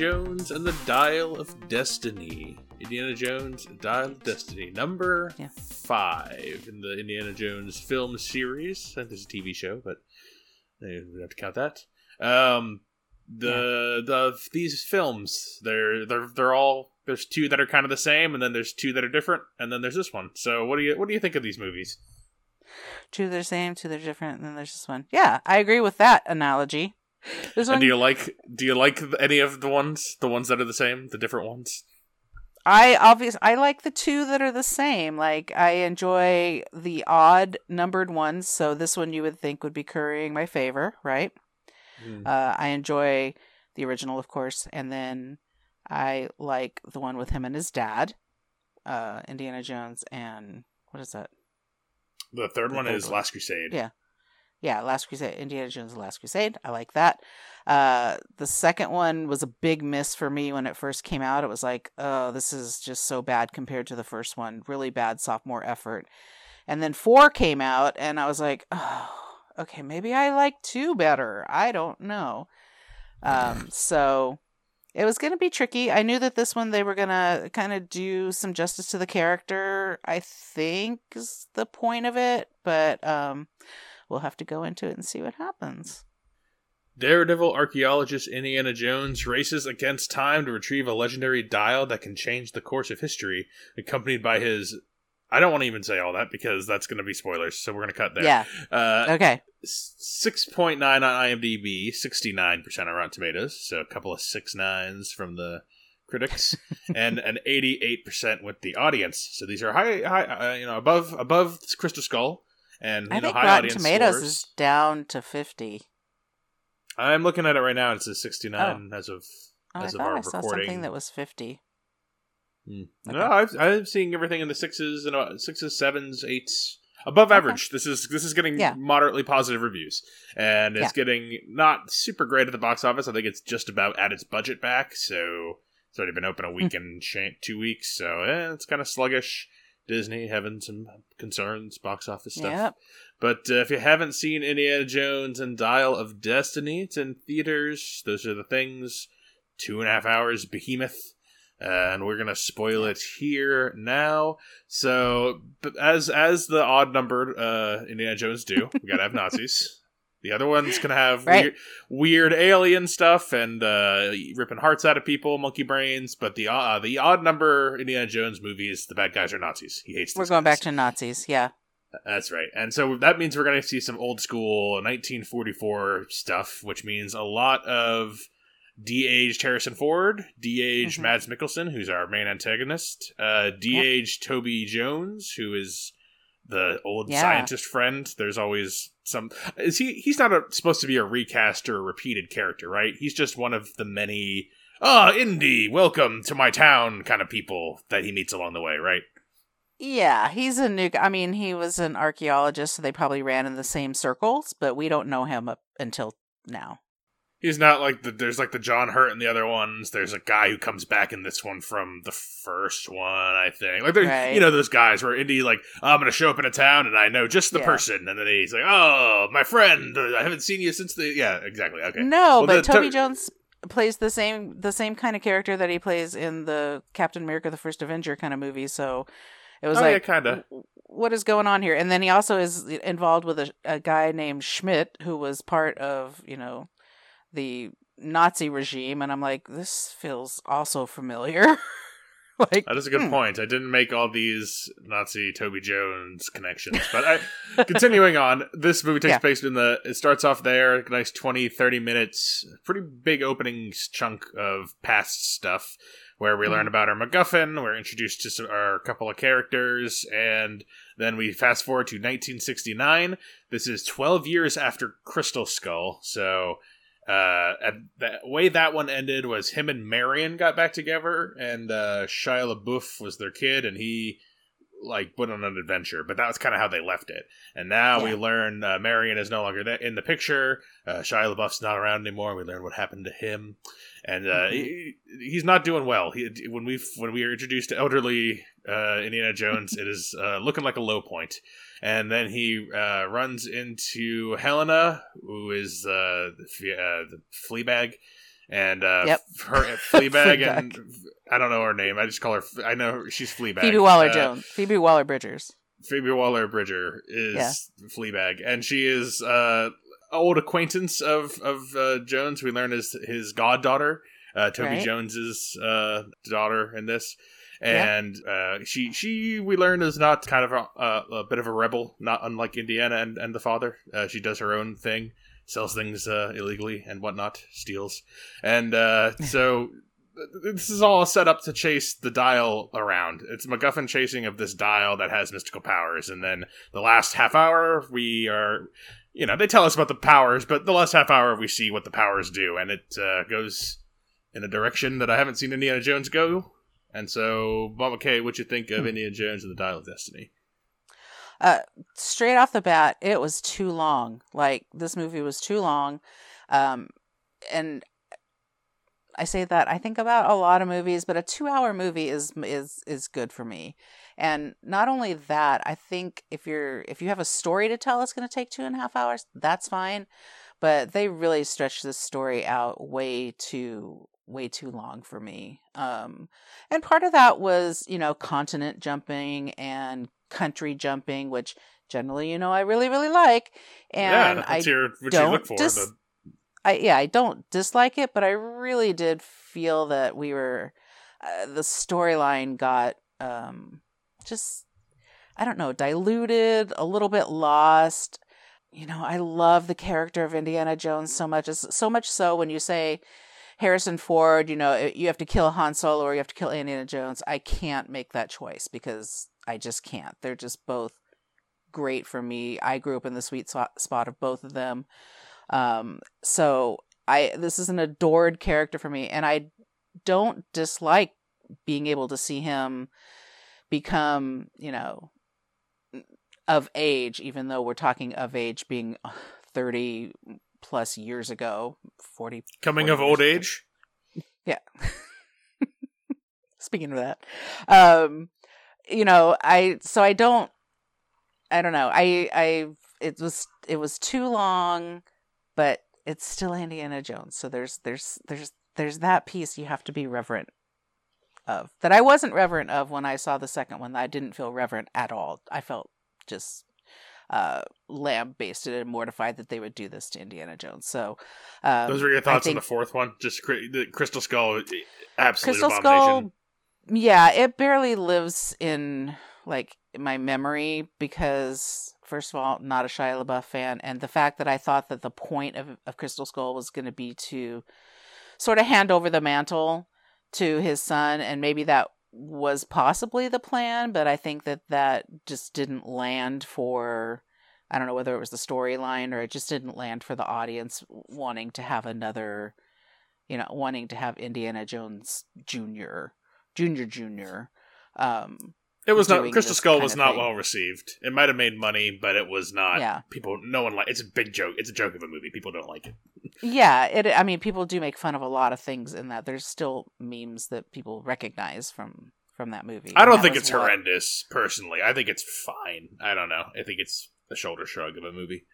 Jones and the Dial of Destiny. Indiana Jones, Dial of Destiny, number Yeah. five in the Indiana Jones film series. I think there's a TV show, but we have to count that. Um, the the these films, they're they're they're all there's two that are kind of the same, and then there's two that are different, and then there's this one. So what do you what do you think of these movies? Two they're the same, two they're different, and then there's this one. Yeah, I agree with that analogy. And one, do you like do you like any of the ones the ones that are the same, the different ones? I obvious I like the two that are the same. Like I enjoy the odd numbered ones, so this one you would think would be currying my favor, right? Hmm. Uh, I enjoy the original, of course, and then I like the one with him and his dad, uh, Indiana Jones, and what is that? The third The one is one. Last Crusade. Yeah. Yeah, Last Crusade, Indiana Jones: The Last Crusade. I like that. Uh, the second one was a big miss for me when it first came out. It was like, oh, this is just so bad compared to the first one. Really bad sophomore effort. And then four came out, and I was like, oh, okay, maybe I like two better. I don't know. Um, so it was going to be tricky. I knew that this one they were going to kind of do some justice to the character. I think is the point of it, but um, we'll have to go into it and see what happens. Daredevil archaeologist Indiana Jones races against time to retrieve a legendary dial that can change the course of history, accompanied by his. I don't want to even say all that because that's going to be spoilers, so we're going to cut there. Yeah. Uh, Okay. six point nine on IMDb, sixty nine percent on Rotten Tomatoes, so a couple of six nines from the critics, and an eighty eight percent with the audience. So these are high, high, uh, you know, above above Crystal Skull, and I know, think high Rotten Tomatoes scores. is down to 50. I'm looking at it right now. It's a says 69 as of Oh, I as of our I saw recording. something that was 50. Hmm. Okay. No, I've, I'm seeing everything in the sixes and uh, sixes, sevens, eights, above Okay. average. This is this is getting Yeah. moderately positive reviews, and it's getting not super great at the box office. I think it's just about at its budget back. So it's already been open a week and cha- two weeks, so eh, it's kind of sluggish. Disney having some concerns, box office stuff. Yep. But uh, if you haven't seen Indiana Jones and Dial of Destiny, it's in theaters. Those are the things. Two and a half hours, Behemoth. Uh, and we're gonna spoil it here now. So, as as the odd numbered uh, Indiana Jones do, we gotta have Nazis. The other one's gonna have Right. weird, weird alien stuff and uh, ripping hearts out of people, monkey brains. But the uh, the odd number Indiana Jones movies, the bad guys are Nazis. He hates. We're going guys. back to Nazis. Yeah. That's right. And so that means we're going to see some old school 1944 stuff, which means a lot of de-aged Harrison Ford, de-aged Mhm. Mads Mikkelsen, who's our main antagonist, uh, de-aged Toby Jones, who is the old Yeah. scientist friend. There's always some. Is he? He's not a, supposed to be a recast or a repeated character, right? He's just one of the many. Ah, Indy, welcome to my town, kind of people that he meets along the way, right? Yeah, he's a new. I mean, he was an archaeologist, so they probably ran in the same circles, but we don't know him up until now. He's not like the there's like the John Hurt in the other ones. There's a guy who comes back in this one from the first one, I think. Like there's Right. you know those guys where Indy like I'm gonna show up in a town and I know just the Yeah. person, and then he's like, oh my friend, uh, I haven't seen you since the yeah exactly okay No, Well, but the- Toby to- Jones plays the same the same kind of character that he plays in the Captain America: The First Avenger kind of movie. So it was oh yeah like, kinda what is going on here? And then he also is involved with a, a guy named Schmidt, who was part of you know the Nazi regime. And I'm like, this feels also familiar. like, that is a good hmm. point. I didn't make all these Nazi Toby Jones connections, but I continuing on this movie takes Yeah. place in the it starts off there a nice 20 30 minutes pretty big opening chunk of past stuff where we learn Mhm. about our macguffin we're introduced to some, our couple of characters and then we fast forward to 1969 this is 12 years after crystal skull so uh, at the way that one ended was him and Marion got back together, and uh, Shia LaBeouf was their kid, and he like went on an adventure. But that was kind of how they left it. And now we learn uh, Marion is no longer in the picture. Uh, Shia LaBeouf's not around anymore. We learn what happened to him, and uh, Mhm. he, he's not doing well. He, when we when we are introduced to elderly uh, Indiana Jones, it is uh, looking like a low point. And then he uh, runs into Helena, who is uh, the, uh, the Fleabag, and uh, Yep. her Fleabag, Fleabag. and I don't know her name. I just call her. I know she's Fleabag. Phoebe Waller Uh, Jones, Phoebe Waller Bridgers. Phoebe Waller Bridger is Yeah. Fleabag, and she is uh, old acquaintance of of uh, Jones. We learn is his goddaughter, uh, Toby Right. Jones's uh, daughter in this, Yeah. and uh, she she we learn is not kind of a, a, a bit of a rebel, not unlike Indiana and and the father. Uh, she does her own thing, sells things uh, illegally and whatnot, steals, and uh, so. This is all set up to chase the dial around. It's MacGuffin chasing of this dial that has mystical powers, and then the last half hour we are you know they tell us about the powers but the last half hour we see what the powers do and it uh, goes in a direction that i haven't seen indiana jones go and so mama Kay, what you think of Hmm. indiana jones and the dial of destiny straight off the bat, it was too long. Like this movie was too long, um, and I say that I think about a lot of movies, but a two-hour movie is is is good for me. And not only that, I think if you're if you have a story to tell, it's going to take two and a half hours. That's fine, but they really stretched this story out way too way too long for me. Um, and part of that was you know continent jumping and country jumping, which generally you know I really really like. And yeah I your don't look for dis- I yeah, I don't dislike it, but I really did feel that we were uh, the storyline got um just I don't know, diluted, a little bit lost. You know, I love the character of Indiana Jones so much. It's so much so when you say Harrison Ford, you know, you have to kill Han Solo or you have to kill Indiana Jones. I can't make that choice because I just can't. They're just both great for me. I grew up in the sweet spot of both of them. Um, so I this is an adored character for me, and I don't dislike being able to see him become, you know, of age, even though we're talking of age being thirty plus years ago, forty. coming 40 of old ago. age Yeah. Speaking of that, um, you know, I so I don't, I don't know. I I it was it was too long, but it's still Indiana Jones. So there's there's there's there's that piece you have to be reverent of that I wasn't reverent of when I saw the second one. I didn't feel reverent at all. I felt just uh lambasted and mortified that they would do this to Indiana Jones. So um, those were your thoughts on the fourth one just the crystal skull eh, absolute Crystal Skull, yeah, it barely lives in like my memory because first of all, not a Shia LaBeouf fan, and the fact that I thought that the point of of Crystal Skull was going to be to sort of hand over the mantle to his son, and maybe that was possibly the plan, but I think that that just didn't land for. I don't know whether it was the storyline or it just didn't land for the audience wanting to have another you know, wanting to have Indiana Jones Junior, Junior Junior. Um, it was not crystal skull was not thing. well received it might have made money but it was not Yeah. people no one like it's a big joke it's a joke of a movie people don't like it yeah, it. I mean, people do make fun of a lot of things in that. There's still memes that people recognize from from that movie. I don't think it's what- horrendous, personally. I think it's fine. I don't know. I think it's a shoulder shrug of a movie.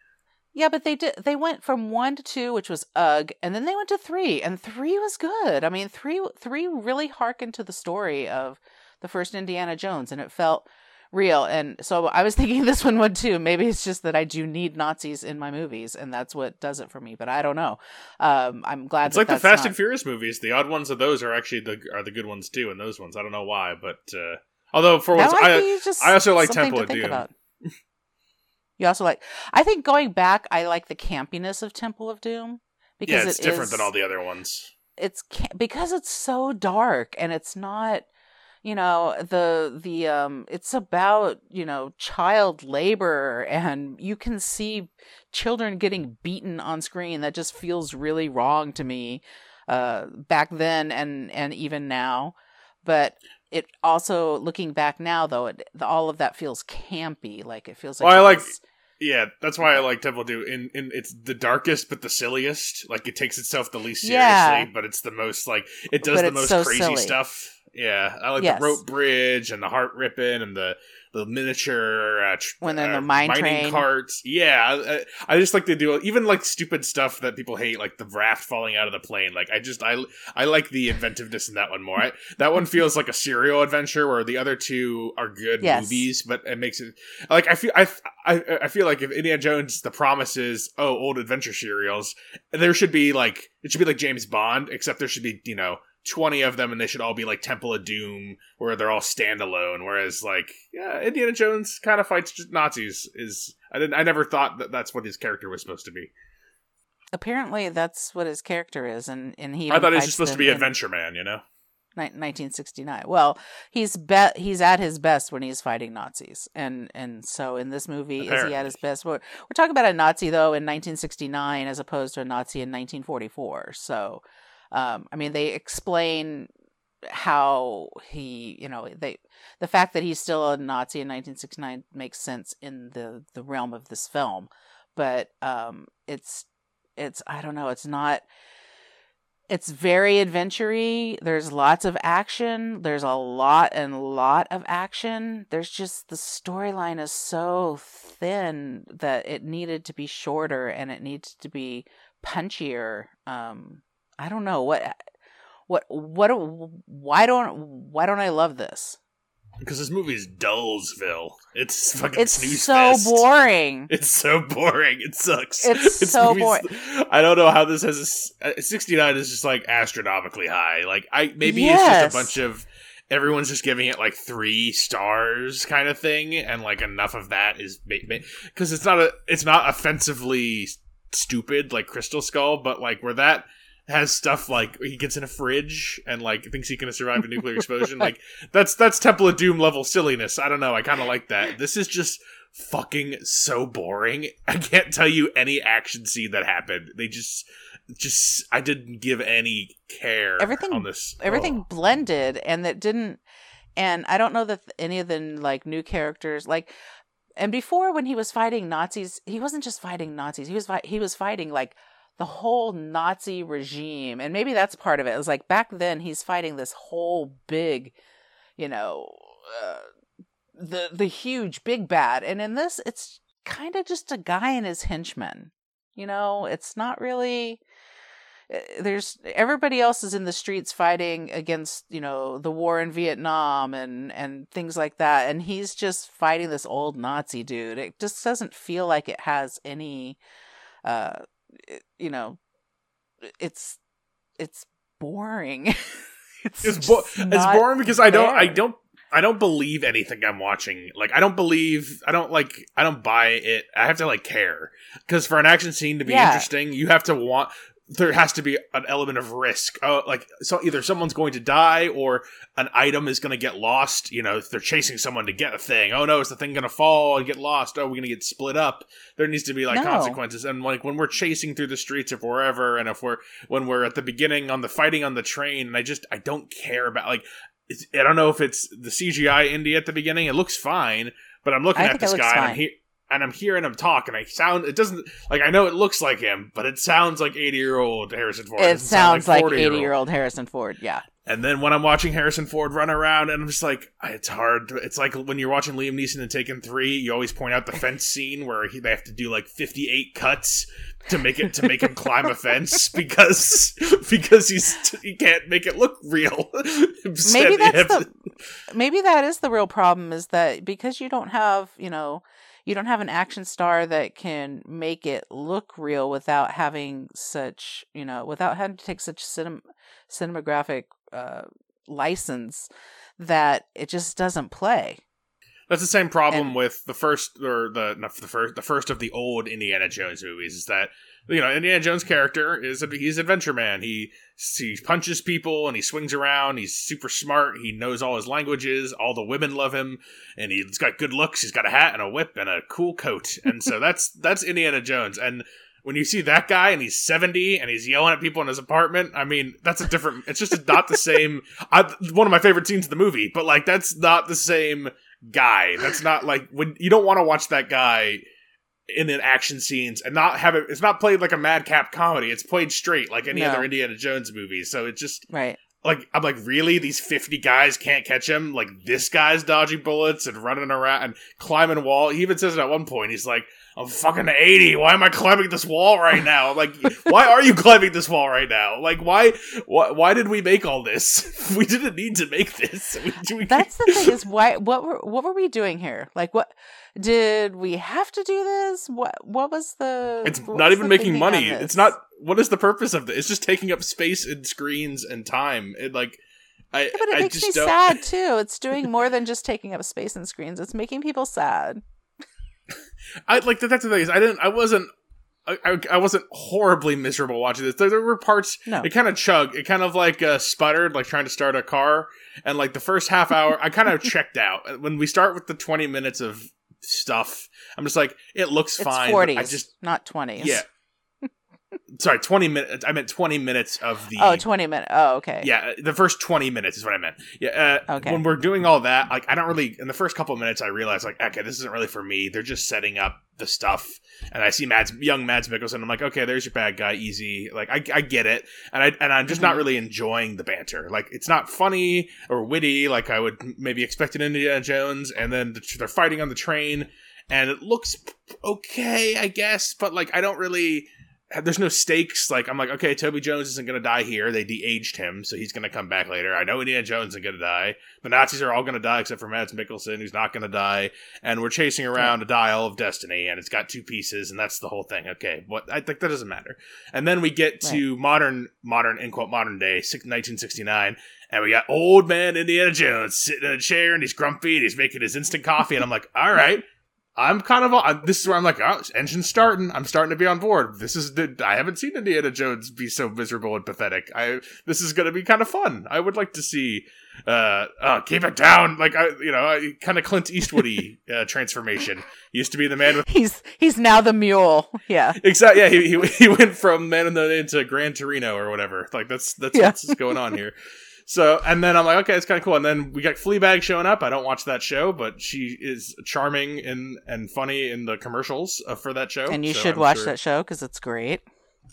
Yeah, but they did. They went from one to two, which was ugh, and then they went to three, and three was good. I mean, three three really harkened to the story of the first Indiana Jones, and it felt real. And so I was thinking this one would too. Maybe it's just that I do need Nazis in my movies, and that's what does it for me. But I don't know. Um, I'm glad. It's that like the Fast not- and Furious movies. The odd ones of those are actually the are the good ones too, and those ones I don't know why, but uh, although for once I I also like Temple of Doom. about. You also like. I think going back, I like the campiness of Temple of Doom because yeah, it's it different is- than all the other ones. it's ca- because it's so dark and it's not you know the the um it's about you know child labor and you can see children getting beaten on screen that just feels really wrong to me uh back then and and even now but it also looking back now though it, all of that feels campy like it feels like Well, I like- Yeah, that's why I like Temple Doom. In in it's the darkest but the silliest. Like it takes itself the least seriously, Yeah. but it's the most like it does But the most so crazy silly. stuff. Yeah, I like Yes. the rope bridge and the heart ripping and the the miniature uh, tr- When they're in uh, the mine mining train. carts. Yeah, I, I just like to do even like stupid stuff that people hate, like the raft falling out of the plane. Like I just I I like the inventiveness in that one more. I, that one feels like a serial adventure, where the other two are good Yes. movies, but it makes it like I feel I, I I feel like if Indiana Jones, the promise is oh old adventure serials, there should be like it should be like James Bond, except there should be you know. 20 of them and they should all be like Temple of Doom where they're all standalone whereas like yeah Indiana Jones kind of fights Nazis is I didn't I never thought that that's what his character was supposed to be. Apparently, that's what his character is, and and he. I thought he was just supposed to be adventure man, you know. 1969. Well, he's be- he's at his best when he's fighting Nazis, and and so in this movie, is he at his best? We're, we're talking about a Nazi though in 1969 as opposed to a Nazi in 1944. So, um, I mean, they explain how he, you know, they the fact that he's still a Nazi in 1969 makes sense in the the realm of this film, but um, it's it's I don't know, it's not it's very adventure-y. There's lots of action. There's a lot and lot of action. There's just the storyline is so thin that it needed to be shorter and it needs to be punchier. Um, I don't know what, what, what, why don't, why don't I love this? Because this movie is Dullsville. It's fucking It's snooze so fest. boring. It's so boring. It sucks. It's This so movie's- I don't know how this has a uh, 69 is just like astronomically high. Like I maybe Yes. it's just a bunch of everyone's just giving it like 3 stars kind of thing and like enough of that is cuz it's not a it's not offensively stupid like Crystal Skull, but like where that has stuff like he gets in a fridge and like thinks he can survive a nuclear explosion. Like that's that's Temple of Doom level silliness. I don't know. I kind of like that. This is just fucking so boring. I can't tell you any action scene that happened. They just just I didn't give any care Everything- on this. everything Oh. blended and that didn't and i don't know that any of the like new characters like and before when he was fighting nazis he wasn't just fighting nazis he was fi- he was fighting like the whole nazi regime and maybe that's part of it it was like back then he's fighting this whole big you know uh, the the huge big bad and in this it's kind of just a guy and his henchmen you know? It's not really uh, there's everybody else is in the streets fighting against you know the war in Vietnam and and things like that and he's just fighting this old Nazi dude. It just doesn't feel like it has any uh it- you know it's it's boring it's It's, bo- it's boring because I don't I don't I don't believe anything I'm watching. Like I don't believe I don't like I don't buy it. I have to like care because for an action scene to be Yeah. interesting, you have to want there has to be an element of risk. Oh, like so either someone's going to die or an item is going to get lost. You know, if they're chasing someone to get a thing. Oh no, is the thing going to fall and get lost? Oh, we're going to get split up. There needs to be like No. consequences. And like when we're chasing through the streets of wherever, and if we're when we're at the beginning on the fighting on the train, and I just I don't care about like it's, I don't know if it's the CGI indie at the beginning. It looks fine, but I'm looking I at this guy and he- and I'm hearing him talk, and I sound it doesn't like I know it looks like him, but it sounds like 80 year old Harrison Ford. it sound sounds like 40 80 year old Harrison Ford yeah And then when I'm watching Harrison Ford run around, and I'm just like, it's hard. to- It's like when you're watching Liam Neeson in Taken Three, you always point out the fence scene where he, they have to do like 58 cuts to make it to make him climb a fence because because he's he can't make it look real. Maybe that's the to- maybe that is the real problem is that because you don't have you know you don't have an action star that can make it look real without having such you know without having to take such cinem- cinematographic uh license that it just doesn't play. That's the same problem And- with the first or the not the first the first of the old Indiana Jones movies is that you know Indiana Jones character is a, he's adventure man. He he punches people and he swings around. He's super smart. He knows all his languages. All the women love him, and he's got good looks. He's got a hat and a whip and a cool coat. And so that's that's Indiana Jones. And when you see that guy and he's 70 and he's yelling at people in his apartment, I mean, that's a different, it's just not the same. I, one of my favorite scenes in the movie, but like, that's not the same guy. That's not like, when you don't want to watch that guy in an action scenes and not have it, it's not played like a madcap comedy. It's played straight like any No. other Indiana Jones movie. So it just, right. like I'm like really? These 50 guys can't catch him? Like this guy's dodging bullets and running around and climbing wall he even says it at one point he's like I'm fucking 80 why am I climbing this wall right now? Like why are you climbing this wall right now? Like why why, why did we make all this? We didn't need to make this. We, we, that's the thing is why what were what were we doing here? Like what did we have to do this what what was the it's not even making money it's not what is the purpose of this? It's just taking up space and screens and time. It like I, yeah, but it I makes me don't... sad too. It's doing more than just taking up space and screens. It's making people sad. I like that's the thing is I didn't I wasn't I, I wasn't horribly miserable watching this. There, there were parts no. it kind of chugged. It kind of like uh, sputtered, like trying to start a car. And like the first half hour, I kind of checked out. When we start with the twenty minutes of stuff, I'm just like, it looks it's fine. 40s, I just not twenties. Yeah, sorry 20 minutes i meant 20 minutes of the oh 20 minutes oh okay. Yeah the first 20 minutes is what i meant. Yeah uh, okay. when we're doing all that like i don't really in the first couple of minutes i realized like okay this isn't really for me. They're just setting up the stuff. And i see mads young mads mikkelsen. I'm like okay there's your bad guy easy. Like i, I get it. And i and i'm just mm-hmm. not really enjoying the banter. Like it's not funny or witty like i would maybe expect in indiana jones. And then they're fighting on the train. And it looks okay i guess. But like i don't really there's no stakes. Like I'm like, okay, Toby Jones isn't gonna die here. They de-aged him, so he's gonna come back later. I know Indiana Jones isn't gonna die. The Nazis are all gonna die except for Mads Mikkelsen, who's not gonna die. And we're chasing around a dial of destiny, and it's got two pieces, and that's the whole thing. Okay, what I think that doesn't matter. And then we get to right. modern, modern, in quote, modern day, 1969. And we got old man Indiana Jones sitting in a chair and he's grumpy and he's making his instant coffee. And I'm like, all right, I'm kind of uh, this is where I'm like, oh, engine's starting. I'm starting to be on board. This is the I haven't seen Indiana Jones be so miserable and pathetic. I this is going to be kind of fun. I would like to see uh, uh keep it down like I you know kind of Clint Eastwoody uh, transformation. He used to be the man with he's he's now the mule. Yeah, exactly. Yeah, he, he he went from Man in the into Gran Torino or whatever. Like that's that's yeah. what's going on here. So, and then I'm like, okay, it's kind of cool. And then we got Fleabag showing up. I don't watch that show, but she is charming and and funny in the commercials uh, for that show. And you so should I'm watch sure... that show because it's great.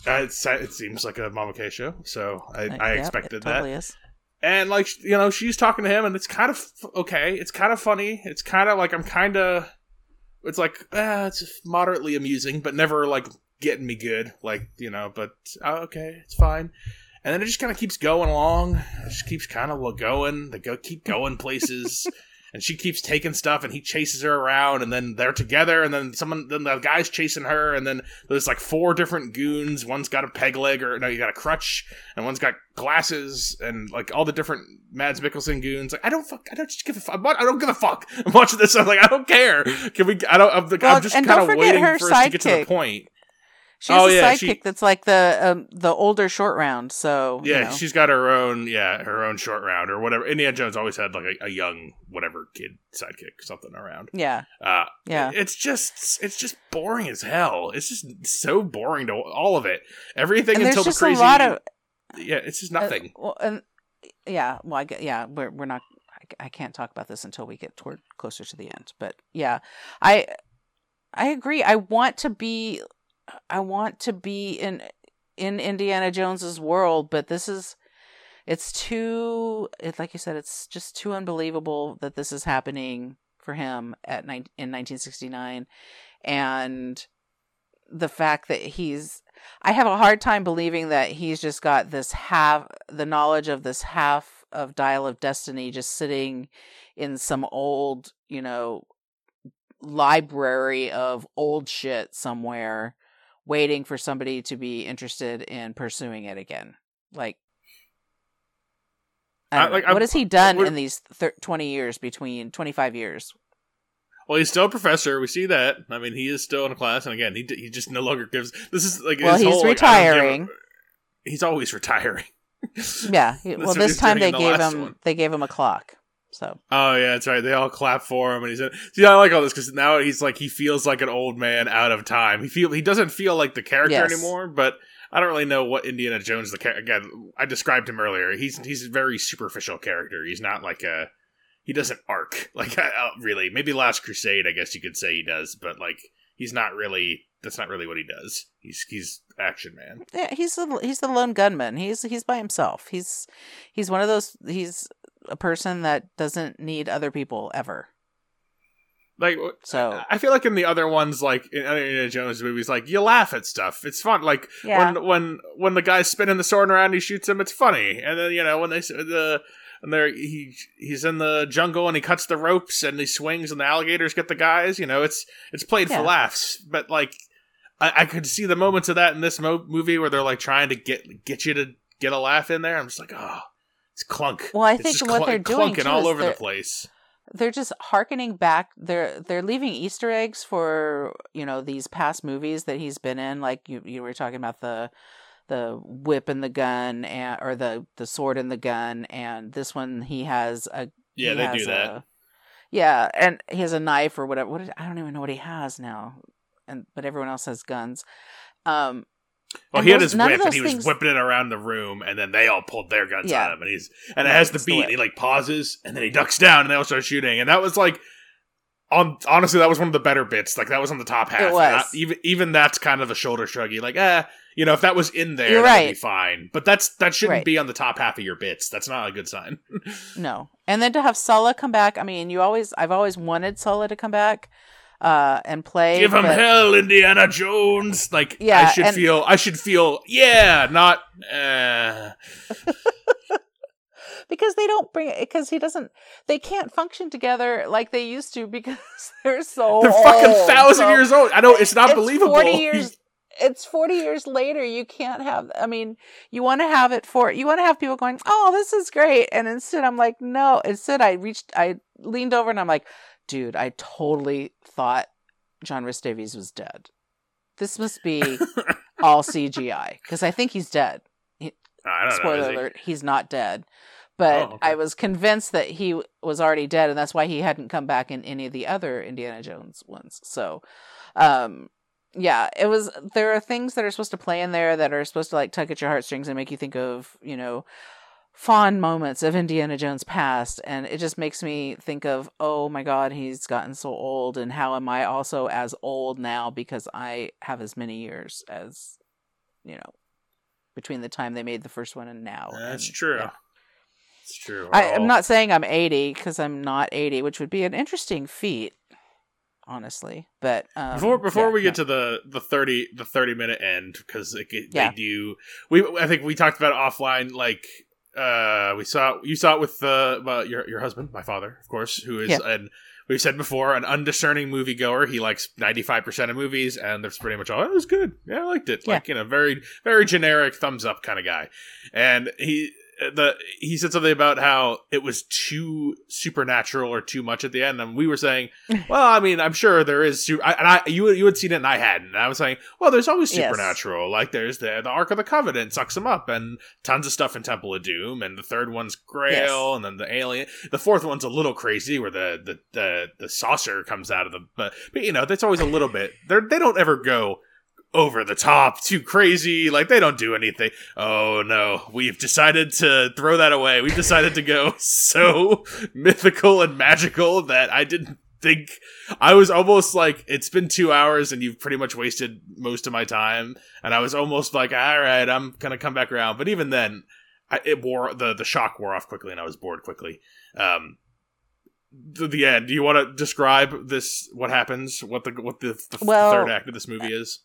Uh, it seems like a Mama K show, so I, uh, I yep, expected that. totally. Is. And like you know, she's talking to him, and it's kind of okay. It's kind of funny. It's kind of like I'm kind of. It's like ah, it's moderately amusing, but never like getting me good. Like you know, but uh, okay, it's fine and then it just kind of keeps going along. It just keeps kind of going. They go keep going places, and she keeps taking stuff, and he chases her around, and then they're together, and then someone, then the guy's chasing her, and then there's like four different goons. One's got a peg leg, or no, you got a crutch, and one's got glasses, and like all the different Mads Mikkelsen goons. Like I don't fuck, I don't just give a fuck. I don't give a fuck. I'm watching this. I'm like I don't care. Can we? I don't. I'm, well, I'm just kind of waiting for us to get to the point. She has oh, a yeah, sidekick she, that's like the um, the older short round. So yeah, you know. she's got her own yeah her own short round or whatever. Indiana Jones always had like a, a young whatever kid sidekick something around. Yeah, uh, yeah. It's just it's just boring as hell. It's just so boring to all of it. Everything and until the crazy. Of, yeah, it's just uh, nothing. Uh, well, and yeah, well, I get, yeah, we're we're not. I, I can't talk about this until we get toward closer to the end. But yeah, I I agree. I want to be I want to be in in Indiana Jones's world, but this is it's too it, like you said it's just too unbelievable that this is happening for him at in 1969 and the fact that he's I have a hard time believing that he's just got this half the knowledge of this half of Dial of Destiny just sitting in some old, you know, library of old shit somewhere waiting for somebody to be interested in pursuing it again. Like, I like, what has he done in these thir- 20 years between 25 years? Well, he's still a professor. We see that. I mean, he is still in a class, and again, he he just no longer gives. This is like well, he's whole, retiring. Like, he's always retiring. yeah. well, this time they gave him one. they gave him a clock. So. Oh yeah, that's right. They all clap for him, and he said, See, I like all this because now he's like he feels like an old man out of time. He feel he doesn't feel like the character yes. anymore. But I don't really know what Indiana Jones the character. Again, I described him earlier. He's he's a very superficial character. He's not like a. He doesn't arc like uh, really. Maybe Last Crusade, I guess you could say he does, but like he's not really that's not really what he does. He's he's action man. Yeah, he's the he's the lone gunman. He's he's by himself. He's he's one of those. He's a person that doesn't need other people ever. Like so, I feel like in the other ones, like in Indiana Jones movies, like you laugh at stuff. It's fun. Like yeah. when when when the guy's spinning the sword around, he shoots him. It's funny. And then you know when they the and there he he's in the jungle and he cuts the ropes and he swings and the alligators get the guys. You know, it's it's played yeah. for laughs. But like I, I, could see the moments of that in this mo- movie where they're like trying to get get you to get a laugh in there. I'm just like, oh, it's clunk. Well, I think what clunk, they're doing clunking all over the place. they're just harkening back. They're they're leaving easter eggs for you know these past movies that he's been in like you you were talking about the the whip and the gun and or the the sword and the gun and this one he has a yeah they do that. A, yeah and he has a knife or whatever. What is, i don't even know what he has now and but everyone else has guns. Um well, and he had his whip and he things... was whipping it around the room, and then they all pulled their guns yeah. him, and he's and it has the beat. And he like pauses, and then he ducks down, and they all start shooting, and that was like, on honestly, that was one of the better bits. Like that was on the top half. It was. even even that's kind of a shoulder shruggy. Like, eh, you know, if that was in there, that right. would be fine. But that's that shouldn't right. be on the top half of your bits. That's not a good sign. no, and then to have Sallah come back. I mean, you always I've always wanted Sallah to come back uh, and play. Give him hell, Indiana Jones. Like, yeah, I should and... feel. I should feel. Yeah, not. Uh... because they don't bring it because he doesn't they can't function together like they used to because they're so they're fucking thousand so years old i know it's not it's believable 40 years it's 40 years later you can't have i mean you want to have it for you want to have people going oh this is great and instead i'm like no instead i reached i leaned over and i'm like dude, I totally thought John Rhys-Davies was dead. This must be all CGI because I think he's dead. He, spoiler know, alert: he? he's not dead. But oh, okay. I was convinced that he was already dead, and that's why he hadn't come back in any of the other Indiana Jones ones. So, um, yeah, it was. There are things that are supposed to play in there that are supposed to like tug at your heartstrings and make you think of, you know, fond moments of Indiana Jones past and it just makes me think of oh my god he's gotten so old and how am I also as old now because I have as many years as you know between the time they made the first one and now that's and, true. yeah. it's true. I, am not saying I'm 80 because I'm not 80 which would be an interesting feat honestly but um, before before yeah, we get to the the 30 the 30 minute end because they do we i think we talked about offline like uh, we saw you saw it with uh, well, your your husband, my father, of course, who is yeah. an we've said before an undiscerning moviegoer. He likes ninety five percent of movies, and that's pretty much all. It was good. Yeah, I liked it. Yeah. Like you know, very very generic thumbs up kind of guy. And he the he said something about how it was too supernatural or too much at the end, and we were saying, well, I mean, I'm sure there is. Su- I, and I you you had seen it and I hadn't. And I was saying, well, there's always supernatural. Yes. Like there's the the Ark of the Covenant sucks them up, and tons of stuff in Temple of Doom, and the third one's Grail, yes. and then the Alien. The fourth one's a little crazy, where the the the, the saucer comes out of the. But but you know, that's always a little bit. They they don't ever go over the top, too crazy. Like they don't do anything. Oh no, we've decided to throw that away. We've decided to go so mythical and magical that I didn't think I was almost like it's been two hours and you've pretty much wasted most of my time. And I was almost like, all right, I'm gonna come back around. But even then, I, it wore the the shock wore off quickly, and I was bored quickly. Um, to the end. Do you want to describe this? What happens? What the what the, the well, third act of this movie is?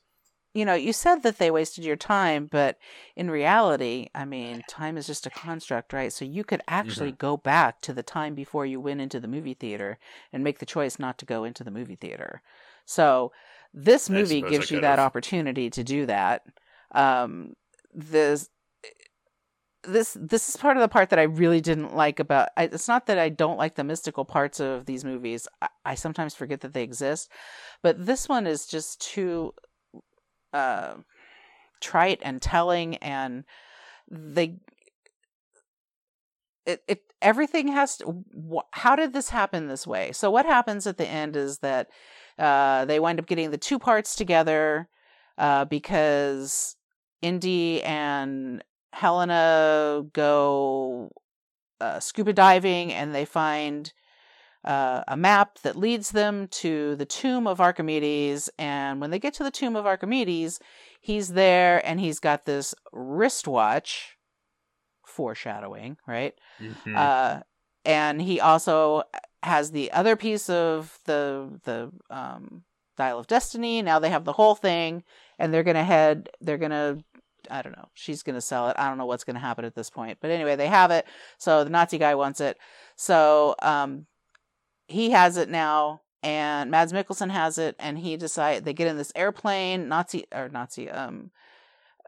You know, you said that they wasted your time, but in reality, I mean, time is just a construct, right? So you could actually mm-hmm. go back to the time before you went into the movie theater and make the choice not to go into the movie theater. So this movie gives you that opportunity to do that. Um, this this this is part of the part that I really didn't like about. I, it's not that I don't like the mystical parts of these movies. I, I sometimes forget that they exist, but this one is just too uh, trite and telling, and they it, it everything has to. Wh- how did this happen this way? So what happens at the end is that uh, they wind up getting the two parts together uh, because Indy and Helena go uh, scuba diving and they find uh, a map that leads them to the tomb of Archimedes. And when they get to the tomb of Archimedes, he's there and he's got this wristwatch, foreshadowing, right? Mhm. Uh, and he also has the other piece of the the um, dial of destiny. Now they have the whole thing, and they're gonna head. They're gonna. I don't know. She's gonna sell it. I don't know what's gonna happen at this point. But anyway, they have it. So the Nazi guy wants it. So um, he has it now, and Mads Mikkelsen has it, and he decide they get in this airplane. Nazi or Nazi. Um,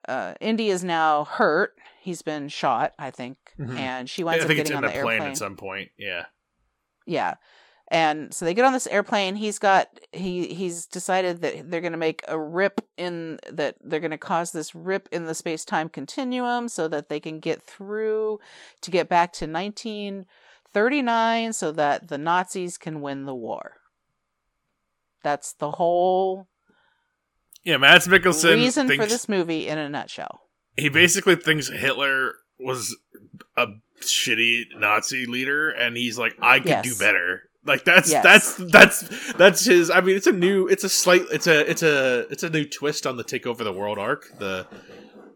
uh, Indy is now hurt. He's been shot, I think, Mhm. and she winds up think it's getting in on a the plane airplane. at some point. Yeah. Yeah. And so they get on this airplane. He's got he he's decided that they're going to make a rip in that they're going to cause this rip in the space-time continuum so that they can get through to get back to 1939 so that the Nazis can win the war. That's the whole Yeah, Mads Mikkelsen reason for this movie in a nutshell. he basically thinks Hitler was a shitty Nazi leader, and he's like, I could Yes. do better. Like that's Yes. that's that's that's his. I mean, it's a new, it's a slight, it's a it's a it's a new twist on the Take Over the World arc. The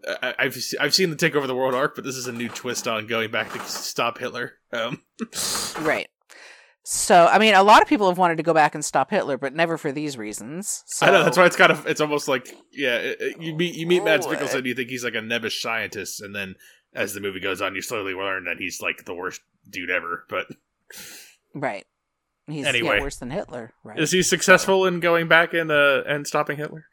I, I've I've seen the Take Over the World arc, but this is a new twist on going back to stop Hitler. Um, Right. So, I mean, a lot of people have wanted to go back and stop Hitler, but never for these reasons. So, I know that's why it's kind of it's almost like yeah, it, it- you meet you meet Mads Oh, Mikkelsen, you think he's like a nebbish scientist, and then as the movie goes on, you slowly learn that he's like the worst dude ever. But Right. He's yeah, Anyway. worse than Hitler, right? is he successful in going back and uh and stopping Hitler?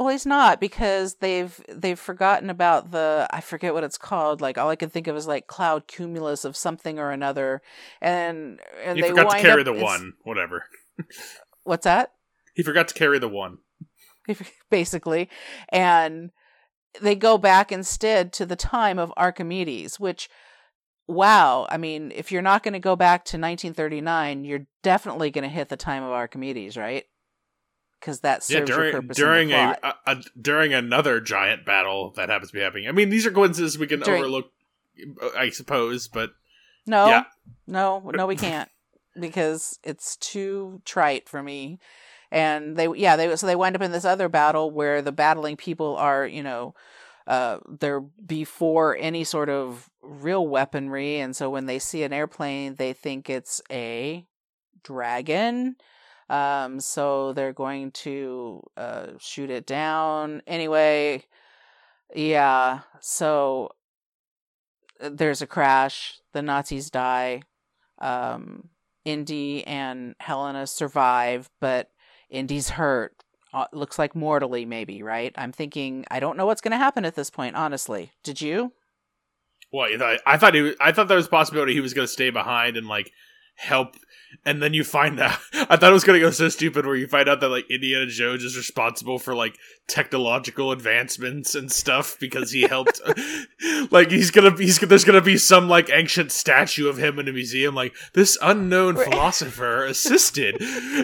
Well, he's not because they've they've forgotten about the I forget what it's called. Like all I can think of is like cloud cumulus of something or another, and and He they forgot to carry up- the one, whatever. What's that? He forgot to carry the one. basically, and they go back instead to the time of Archimedes, which wow, I mean, if you're not going to go back to 1939, you're definitely going to hit the time of Archimedes, right? Because that serves yeah, your during purpose during a, a, a during another giant battle that happens to be happening. I mean, these are coincidences we can During- overlook, I suppose, but no, yeah. no, no, we can't because it's too trite for me. And they, yeah, they so they wind up in this other battle where the battling people are, you know, uh, they're before any sort of real weaponry, and so when they see an airplane, they think it's a dragon. Um, so they're going to uh, shoot it down anyway. Yeah, so uh, there's a crash. The Nazis die. Um, Indy and Helena survive, but Indy's hurt. Uh, looks like mortally, maybe, right? I'm thinking, I don't know what's going to happen at this point, honestly. Did you? Well, you thought? I thought he. I thought there was a possibility he was going to stay behind and like help. And then you find out. I thought it was going to go so stupid where you find out that like Indiana Jones is responsible for like technological advancements and stuff because he helped. like he's gonna. He's there's gonna be some like ancient statue of him in a museum. Like this unknown Right. philosopher assisted,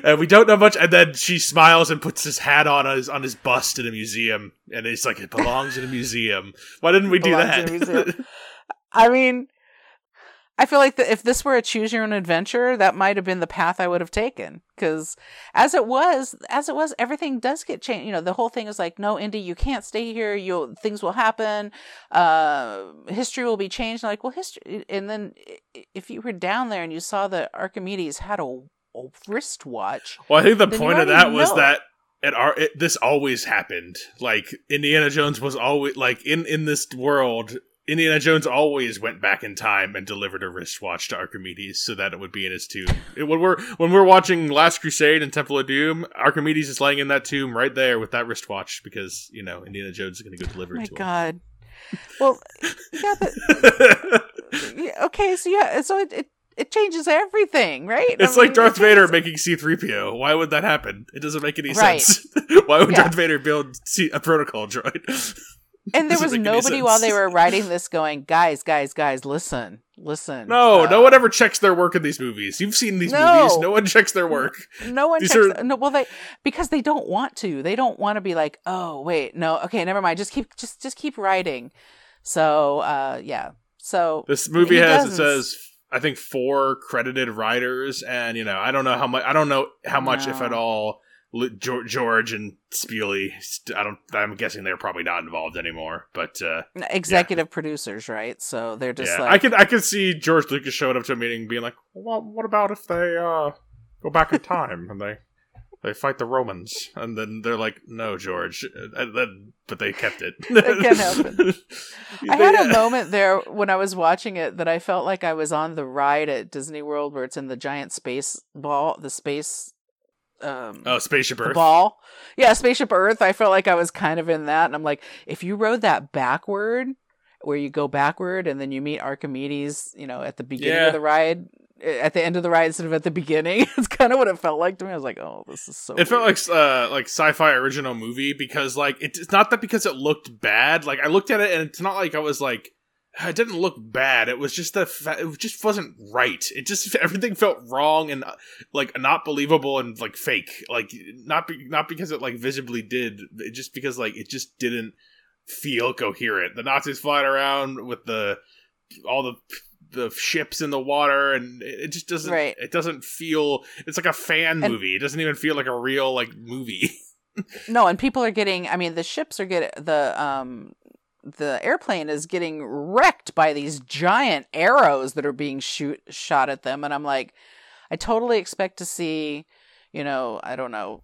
and we don't know much. And then she smiles and puts his hat on his on his bust in a museum, and it's like it belongs in a museum. Why didn't we do that? in a museum. I mean, I feel like that if this were a choose your own adventure, that might have been the path I would have taken. Because as it was, as it was, everything does get changed. You know, the whole thing is like, no, Indy, you can't stay here. You'll things will happen. Uh, history will be changed. like, well, history. And then if you were down there and you saw that Archimedes had a, a wristwatch, Well, I think the point of that was that it, it this always happened. Like Indiana Jones was always like in in this world. Indiana Jones always went back in time and delivered a wristwatch to Archimedes so that it would be in his tomb. It- when we're when we're watching Last Crusade and Temple of Doom, Archimedes is laying in that tomb right there with that wristwatch because you know Indiana Jones is going to go deliver oh my God. Well, yeah, but yeah, okay, so yeah, so it, it it changes everything, right? I It's like Darth Vader making C-3PO. Why would that happen? It doesn't make any Right. sense. Why would Yeah. Darth Vader build C- a protocol droid? And there was nobody while they were writing this going, guys, guys, guys, listen, listen. No, uh, no one ever checks their work in these movies. You've seen these No. movies. No one checks their work. No one These checks. are- No, well, they because they don't want to. They don't want to be like, oh, wait, no, okay, never mind. Just keep, just, just keep writing. So, uh, yeah. So This movie has it doesn't. says I think four credited writers, and you know I don't know how much I don't know how much, no. if at all, George and Spiley. I don't. I'm guessing they're probably not involved anymore. But uh, executive yeah. producers, right? So they're just yeah. like I could I could see George Lucas showing up to a meeting, being like, "Well, what about if they uh, go back in time and they they fight the Romans?" And then they're like, "No, George," then, but they kept it. it can happen. I had a moment there when I was watching it that I felt like I was on the ride at Disney World where it's in the giant space ball, the space um oh spaceship earth? ball. Yeah spaceship earth. I felt like i was kind of in that and i'm like if you rode that backward where you go backward and then you meet archimedes you know at the beginning yeah. of the ride eh, at the end of the ride instead of at the beginning it's kind of what it felt like to me. I was like oh this is so it weird. felt like uh like sci-fi original movie because like it's not that because it looked bad. Like i looked at it and it's not like i was like it didn't look bad. It was just the fa- it just wasn't right. It just everything felt wrong and like not believable and like fake. Like not be- not because it like visibly did, it just because like it just didn't feel coherent. The Nazis flying around with the all the the ships in the water and it just doesn't right. it doesn't feel it's like a fan and, movie. It doesn't even feel like a real like movie. no, and people are getting I mean the ships are getting the um the airplane is getting wrecked by these giant arrows that are being shoot shot at them and i'm like i totally expect to see you know i don't know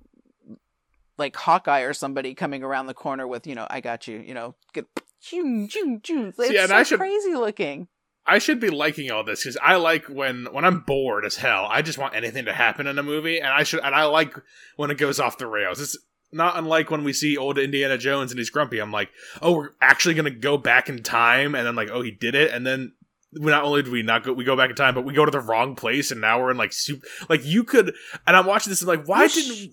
like hawkeye or somebody coming around the corner with you know i got you you know get choo, choo, choo. it's yeah, so I should, crazy looking I should be liking all this because I like when when I'm bored as hell. I just want anything to happen in a movie, and I should and I like when it goes off the rails. It's not unlike when we see old Indiana Jones and he's grumpy. I'm like, oh, we're actually gonna go back in time, and I'm like, oh, he did it, and then we not only do we not go, we go back in time, but we go to the wrong place, and now we're in like soup. Like you could, and I'm watching this and like, why didn't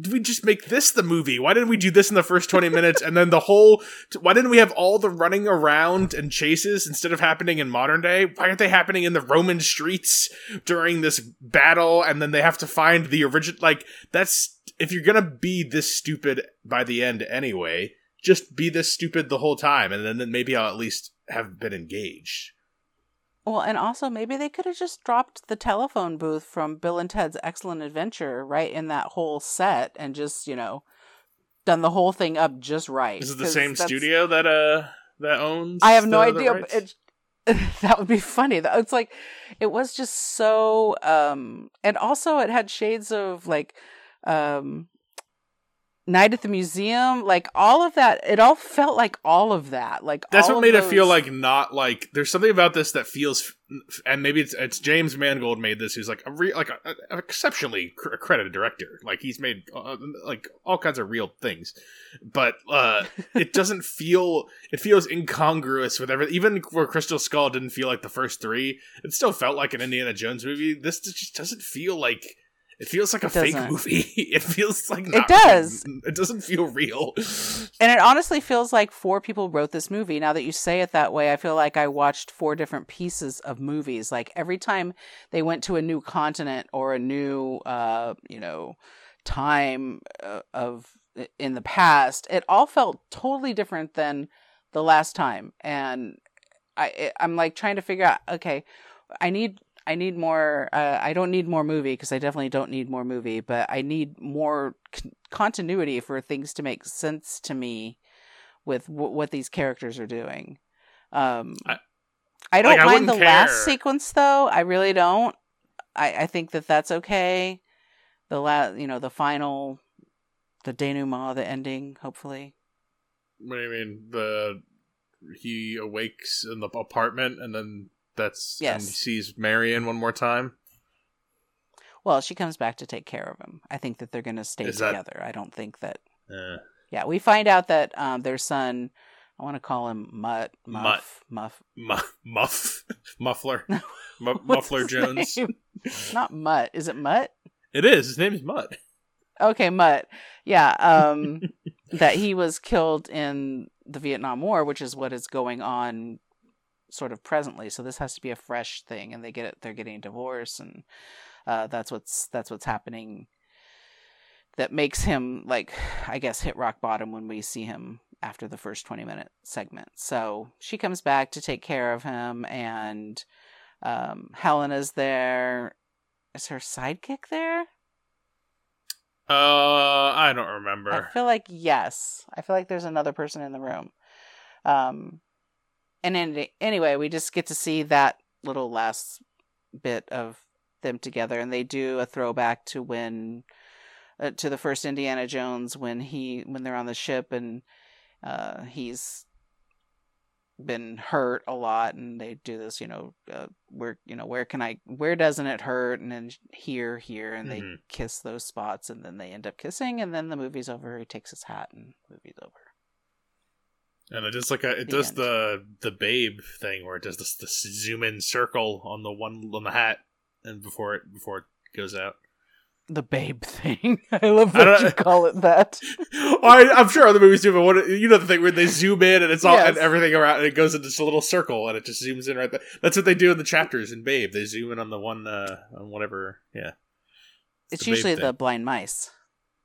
did we just make this the movie? Why didn't we do this in the first 20 minutes and then the whole why didn't we have all the running around and chases instead of happening in modern day? Why aren't they happening in the Roman streets during this battle and then they have to find the original like that's if you're going to be this stupid by the end anyway, just be this stupid the whole time and then, maybe I'll at least have been engaged. Well, and also maybe they could have just dropped the telephone booth from Bill and Ted's Excellent Adventure right in that whole set and just, you know, done the whole thing up just right. Is it the same studio that uh that owns I have no idea, it, that would be funny. It's like it was just so um and also it had shades of like um night at the museum like all of that it all felt like all of that like that's what made those... it feel like not like there's something about this that feels and maybe it's it's james mangold made this who's like a re, like a, a exceptionally accredited director. Like he's made uh, like all kinds of real things. But uh it doesn't feel it feels incongruous with everything even where crystal skull didn't feel like the first three it still felt like an indiana jones movie. This just doesn't feel like it feels like a fake movie. It feels like it does. it doesn't feel real. And it honestly feels like four people wrote this movie. Now that you say it that way, I feel like I watched four different pieces of movies. Like every time they went to a new continent or a new, uh, you know, time uh, of in the past, it all felt totally different than the last time. And I, I'm like trying to figure out. Okay, I need I need more. Uh, I don't need more movie because I definitely don't need more movie, but I need more c- continuity for things to make sense to me with w- what these characters are doing. Um, I, I don't like, mind I the care. last sequence though. I really don't. I, I think that that's okay. The last, you know, the final, the denouement, the ending. Hopefully. What do you mean? The he awakes in the apartment and then that's yes. and he sees Marion one more time. Well, she comes back to take care of him. I think that they're going to stay Is together. That... I don't think that. Uh, yeah, we find out that um, their son. I want to call him Mutt, Muff, Muff, Muff, Muff, Muffler, M- Muffler Jones. Not Mutt. Is it Mutt? It is. His name is Mutt. Okay, Mutt. Yeah. Um, that he was killed in the Vietnam War, which is what is going on sort of presently. So this has to be a fresh thing, and they get it. They're getting a divorce, and uh, that's what's that's what's happening. That makes him like, I guess, hit rock bottom when we see him after the first twenty minute segment. So she comes back to take care of him, and Um, Helena's there. Is her sidekick there? Uh, I don't remember. I feel like yes. I feel like there's another person in the room. Um, and any, anyway, we just get to see that little last bit of them together, and they do a throwback to when uh, to the first Indiana Jones when he when they're on the ship and uh, he's been hurt a lot and they do this you know uh, where you know where can i where doesn't it hurt? And then here here. And they Mhm. kiss those spots and then they end up kissing. And then the movie's over. He takes his hat and movie's over And it does like a it The does end. the the babe thing where it does this the zoom in circle on the one on the hat and before it before it goes out. the babe thing i love that don't- you call it that I, I'm sure other movies do, but what you know the thing where they zoom in and it's all and everything around and it goes into just a little circle and it just zooms in right there. That's what they do in the chapters in Babe. They zoom in on the one uh on whatever. Yeah, it's the usually the blind mice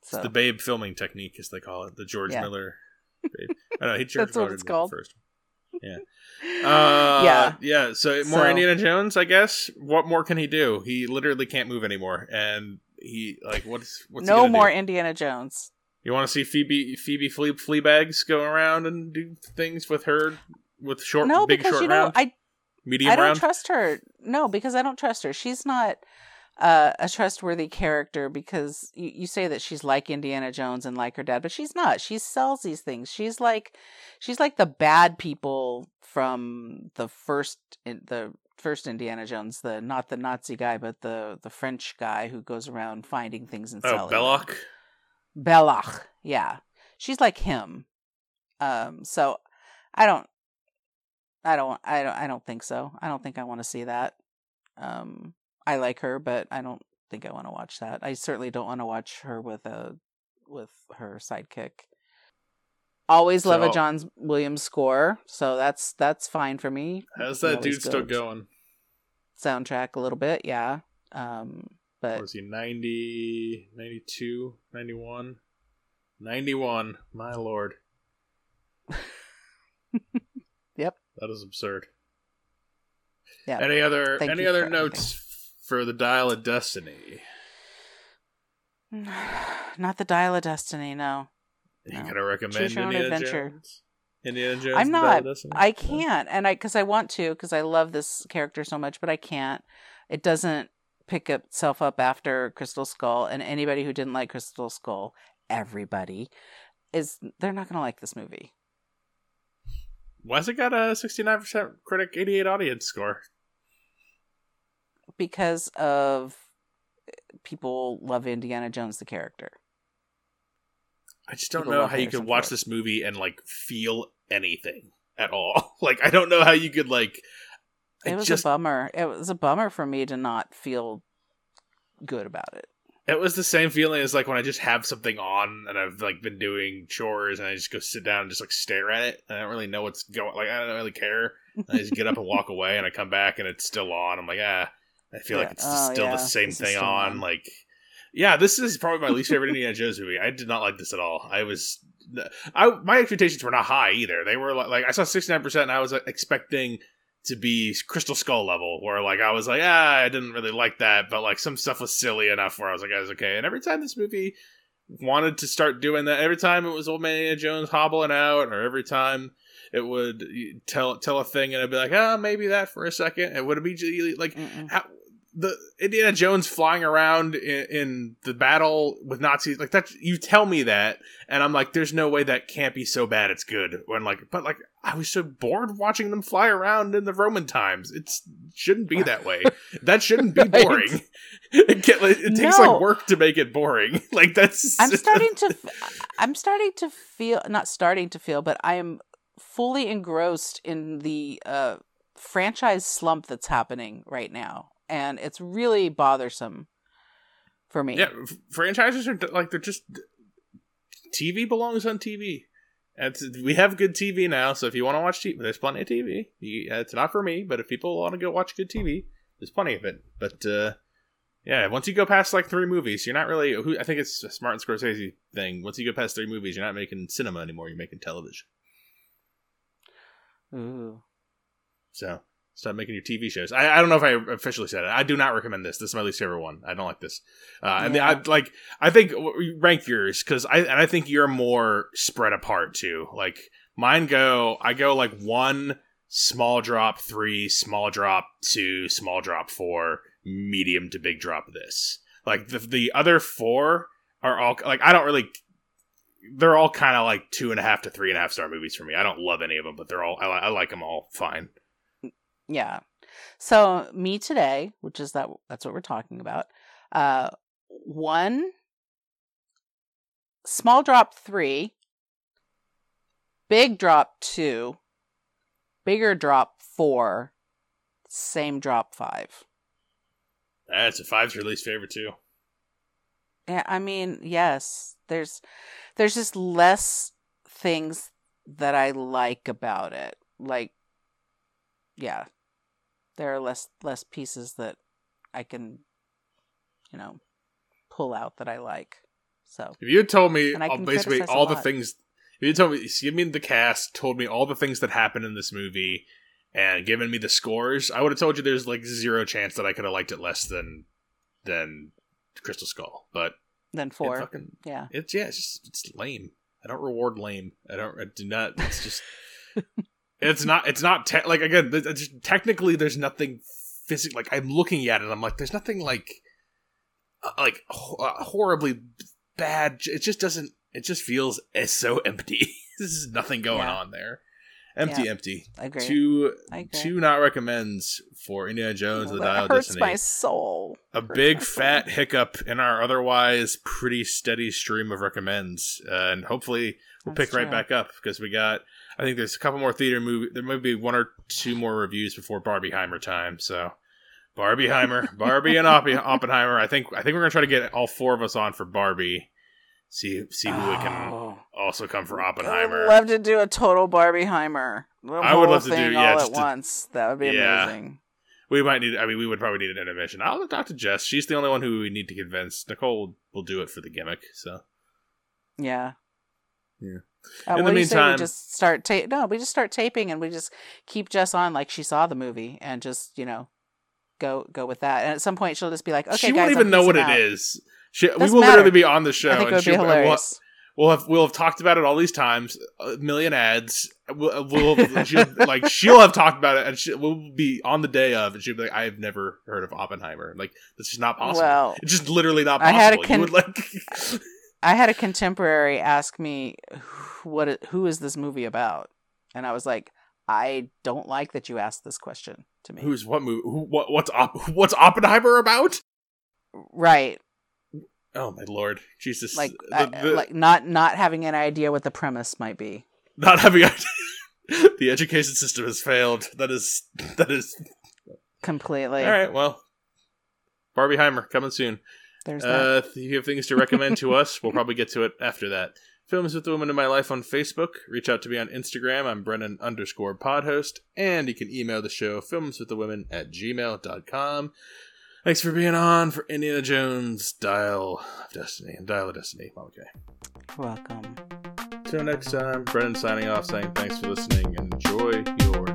so it's the Babe filming technique, as they call it, the George Yeah. Miller. I know he George That's what it's called. First. Yeah. Uh, yeah yeah. So more So- Indiana Jones, I guess. What more can he do? He literally can't move anymore, and he like what's what's no more Do? indiana jones You want to see Phoebe Phoebe Flea Fleabags go around and do things with her with short, no big because short you know round, i medium I don't round. trust her. No, because I don't trust her. She's not uh, a trustworthy character because you, you say that she's like Indiana Jones and like her dad, but she's not. She sells these things. She's like she's like the bad people from the first the first Indiana Jones, the not the Nazi guy, but the the French guy who goes around finding things and oh, selling. them. Belloq. Belloq, yeah, she's like him. Um, so I don't, I don't, I don't, I don't think so. I don't think I want to see that. Um, I like her, but I don't think I want to watch that. I certainly don't want to watch her with a with her sidekick. Always love a So- John Williams score, so that's that's fine for me. How's that dude still going? Soundtrack a little bit, yeah. Um, but Was he 90, 92, 91? 91. My lord. Yep. That is absurd. Yeah. Any other any other notes for the Dial of Destiny? not the Dial of Destiny, no. You No. gotta recommend Choose Indiana adventure. Jones. Indiana Jones. I'm and the Dial of not. I can't, and I because I want to because I love this character so much, but I can't. It doesn't pick itself up after Crystal Skull, and anybody who didn't like Crystal Skull, everybody is they're not going to like this movie Why's it got a sixty nine percent critic, eighty eight audience score? Because of eh, people love Indiana Jones the character. I just don't People know how you could watch this movie and like feel anything at all. Like I don't know how you could like. It was just a bummer. It was a bummer for me to not feel good about it. It was the same feeling as like when I just have something on and I've like been doing chores and I just go sit down and just like stare at it. I don't really know what's going. Like I don't really care. I just get up and walk away and I come back and it's still on. I'm like ah, I feel like it's Oh, still yeah. the same This thing on. on. Like yeah, this is probably my least favorite Indiana Jones movie. I did not like this at all. I was. I my expectations were not high either. They were like, like I saw sixty nine percent, and I was like, expecting to be Crystal Skull level, where like I was like, ah, I didn't really like that, but like some stuff was silly enough where I was like, I was okay. And every time this movie wanted to start doing that, every time it was Old Man Indiana Jones hobbling out, or every time it would tell tell a thing and it'd be like, ah, maybe that for a second, it would immediately like how the Indiana Jones flying around in, in the battle with Nazis like that. You tell me that, and I'm like, there's no way that can't be so bad. It's good. When like, but like, I was so bored watching them fly around in the Roman times. It shouldn't be that way. that shouldn't be Right. boring. It, get, like, it takes No. like work to make it boring. Like that's. I'm starting to f- I'm starting to feel not starting to feel, but I am fully engrossed in the uh franchise slump that's happening right now. And it's really bothersome for me. Yeah, franchises are like they're just TV belongs on TV. It's- we have good TV now, so if you want to watch TV, there's plenty of TV. You, it's not for me, but if people want to go watch good TV, there's plenty of it. But uh, yeah, once you go past like three movies, you're not really. Who, I think it's a Martin Scorsese thing. Once you go past three movies, you're not making cinema anymore. You're making television. Ooh. So Stop making your TV shows. I, I don't know if I officially said it. I do not recommend this. This is my least favorite one. I don't like this. Uh, And the, I, like, I think rank yours because I and I think you're more spread apart too. Like mine go, I go like one small drop, three small drop, two small drop, four medium to big drop. This like the the other four are all like I don't really. They're all kind of like two and a half to three and a half star movies for me. I don't love any of them, but they're all I, I like them all fine. Yeah. So me today, which is that that's what we're talking about. Uh one small drop 3, big drop 2, bigger drop 4, same drop 5. That's a five's your least favorite too. Yeah, I mean, yes. There's there's just less things that I like about it. Like yeah. There are less less pieces that I can you know pull out that I like. So If you told me all- basically all the things if you told me give me the cast, told me all the things that happened in this movie and given me the scores, I would have told you there's like zero chance that I could have liked it less than than Crystal Skull. But then it 4. fucking yeah. It's yeah, it's just it's lame. I don't reward lame. I don't. I do not. It's just. it's not. It's not te- like again. th- it's just- technically, there's nothing physical. Like I'm looking at it, I'm like, there's nothing like, uh, like ho- uh, horribly bad. It just doesn't. It just feels it's so empty. There's nothing going Yeah. on there. Empty, Yeah. empty. I agree. Two, I agree. two not recommends for Indiana Jones: Well, The Dial of hurts Destiny my soul. a Hurts big soul. fat hiccup in our otherwise pretty steady stream of recommends, uh, and hopefully we'll That's pick right back up because we got. I think there's a couple more theater movie. There might be one or two more reviews before Barbieheimer time. So, Barbieheimer, Barbie, and Oppen- Oppenheimer. I think I think we're gonna try to get all four of us on for Barbie. See see who we can Oh. also come for I Oppenheimer. would love to do a total Barbieheimer. The I would whole love to do- thing yeah, all just at to- once. That would be Yeah. amazing. we might need. I mean, we would probably need an intermission. I'll talk to Jess. She's the only one who we need to convince. Nicole will do it for the gimmick. So. Yeah. Yeah. Uh, In the do you say meantime- we just start ta- no, we just start taping and we just keep Jess on like she saw the movie and just you know go go with that. And at some point she'll just be like, okay, she guys, won't even know what peacing it out. is. She, we will literally be on the show. I and she'll- and we'll- We'll have we'll have talked about it all these times, a million ads. We'll, we'll she'll, like she'll have talked about it, and she, we'll be on the day of, and she'll be like, "I've never heard of Oppenheimer. Like that's just not possible. Well, it's just literally not I possible." had a You con- would, like, I had a contemporary ask me what it- who is this movie about? And I was like, I don't like that you asked this question to me. who's what movie? Who, what what's Op- what's Oppenheimer about? right. Oh my lord, Jesus! Like The- I- like not not having an idea what the premise might be. not having the education system has failed. That is that is Completely. all right. Well, Barbieheimer coming soon. There's that. Uh, if you have things to recommend to us, we'll probably get to it after that. Films with the Women in My Life on Facebook. Reach out to me on Instagram. I'm Brennan underscore podhost. And you can email the show filmswiththewomen at gmail.com. Thanks for being on for Indiana Jones Dial of Destiny and Dial of Destiny. Okay. Welcome. Till next time, Brennan signing off saying thanks for listening and enjoy your